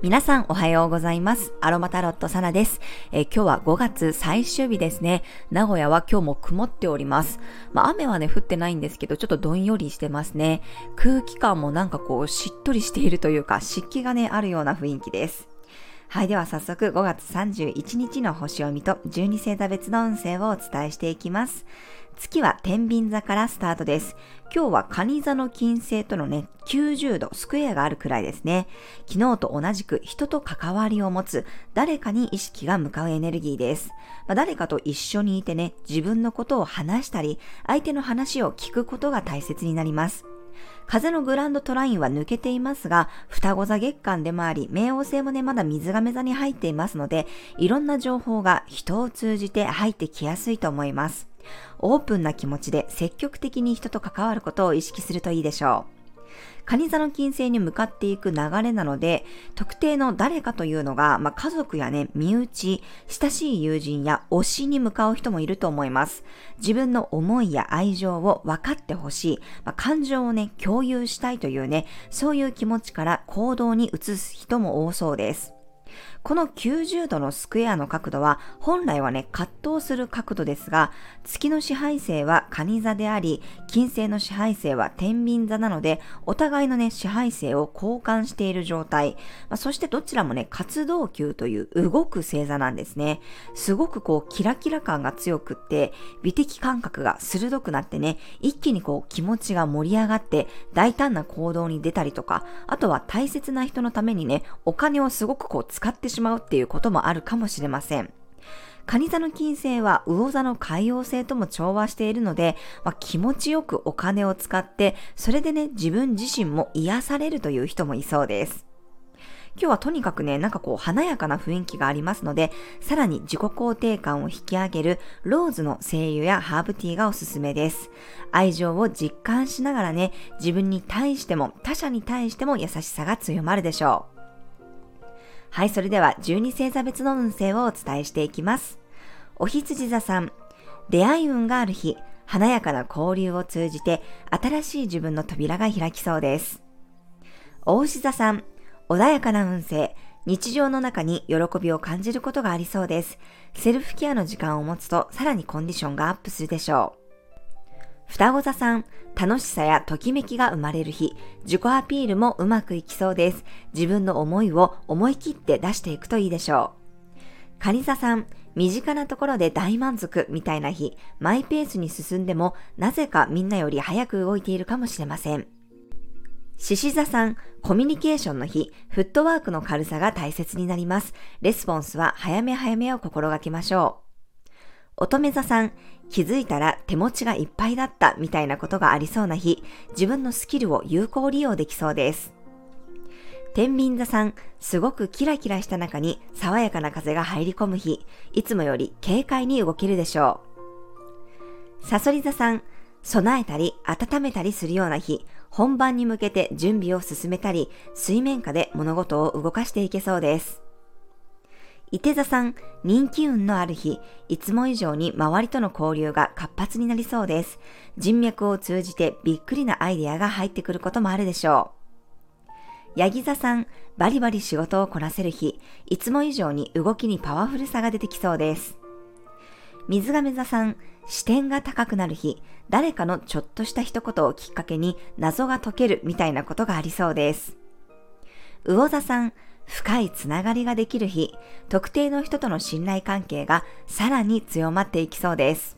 皆さんおはようございます。アロマタロットサナです、えー、今日は5月最終日ですね。名古屋は今日も曇っております。まあ雨はね降ってないんですけど、ちょっとどんよりしてますね。空気感もなんかこうしっとりしているというか湿気がねあるような雰囲気です。はい、では早速5月31日の星読みと12星座別の運勢をお伝えしていきます。月は天秤座からスタートです。今日は蟹座の金星とのね、90度スクエアがあるくらいですね。昨日と同じく人と関わりを持つ誰かに意識が向かうエネルギーです。まあ、誰かと一緒にいてね、自分のことを話したり、相手の話を聞くことが大切になります。風のグランドトラインは抜けていますが、双子座月間でもあり、冥王星もね、まだ水亀座に入っていますので、いろんな情報が人を通じて入ってきやすいと思います。オープンな気持ちで積極的に人と関わることを意識するといいでしょう。蟹座の金星に向かっていく流れなので、特定の誰かというのが、まあ、家族やね、身内、親しい友人や推しに向かう人もいると思います。自分の思いや愛情を分かってほしい、まあ、感情をね、共有したいというね、そういう気持ちから行動に移す人も多そうです。この90度のスクエアの角度は本来はね、葛藤する角度ですが、月の支配性は蟹座であり、金星の支配性は天秤座なので、お互いのね、支配性を交換している状態。まあ、そしてどちらもね、活動球という動く星座なんですね。すごくこう、キラキラ感が強くって、美的感覚が鋭くなってね、一気にこう、気持ちが盛り上がって、大胆な行動に出たりとか、あとは大切な人のためにね、お金をすごくこう、使ってしまうっていうこともあるかもしれません。蟹座の金星は魚座の海洋星とも調和しているので、まあ、気持ちよくお金を使って、それでね、自分自身も癒されるという人もいそうです。今日はとにかくね、なんかこう華やかな雰囲気がありますので、さらに自己肯定感を引き上げるローズの精油やハーブティーがおすすめです。愛情を実感しながらね、自分に対しても他者に対しても優しさが強まるでしょう。はい、それでは12星座別の運勢をお伝えしていきます。お羊座さん、出会い運がある日、華やかな交流を通じて新しい自分の扉が開きそうです。大牛座さん、穏やかな運勢、日常の中に喜びを感じることがありそうです。セルフケアの時間を持つとさらにコンディションがアップするでしょう。双子座さん、楽しさやときめきが生まれる日、自己アピールもうまくいきそうです。自分の思いを思い切って出していくといいでしょう。カニ座さん、身近なところで大満足みたいな日、マイペースに進んでも、なぜかみんなより早く動いているかもしれません。獅子座さん、コミュニケーションの日、フットワークの軽さが大切になります。レスポンスは早め早めを心がけましょう。乙女座さん、気づいたら手持ちがいっぱいだったみたいなことがありそうな日、自分のスキルを有効利用できそうです。天秤座さん、すごくキラキラした中に爽やかな風が入り込む日、いつもより軽快に動けるでしょう。サソリ座さん、備えたり温めたりするような日、本番に向けて準備を進めたり、水面下で物事を動かしていけそうです。伊手座さん、人気運のある日、いつも以上に周りとの交流が活発になりそうです。人脈を通じてびっくりなアイデアが入ってくることもあるでしょう。ヤギ座さん、バリバリ仕事をこなせる日、いつも以上に動きにパワフルさが出てきそうです。水亀座さん、視点が高くなる日、誰かのちょっとした一言をきっかけに謎が解けるみたいなことがありそうです。魚座さん、深いつながりができる日、特定の人との信頼関係がさらに強まっていきそうです。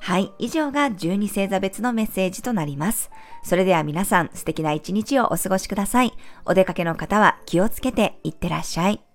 はい、以上が12星座別のメッセージとなります。それでは皆さん素敵な一日をお過ごしください。お出かけの方は気をつけていってらっしゃい。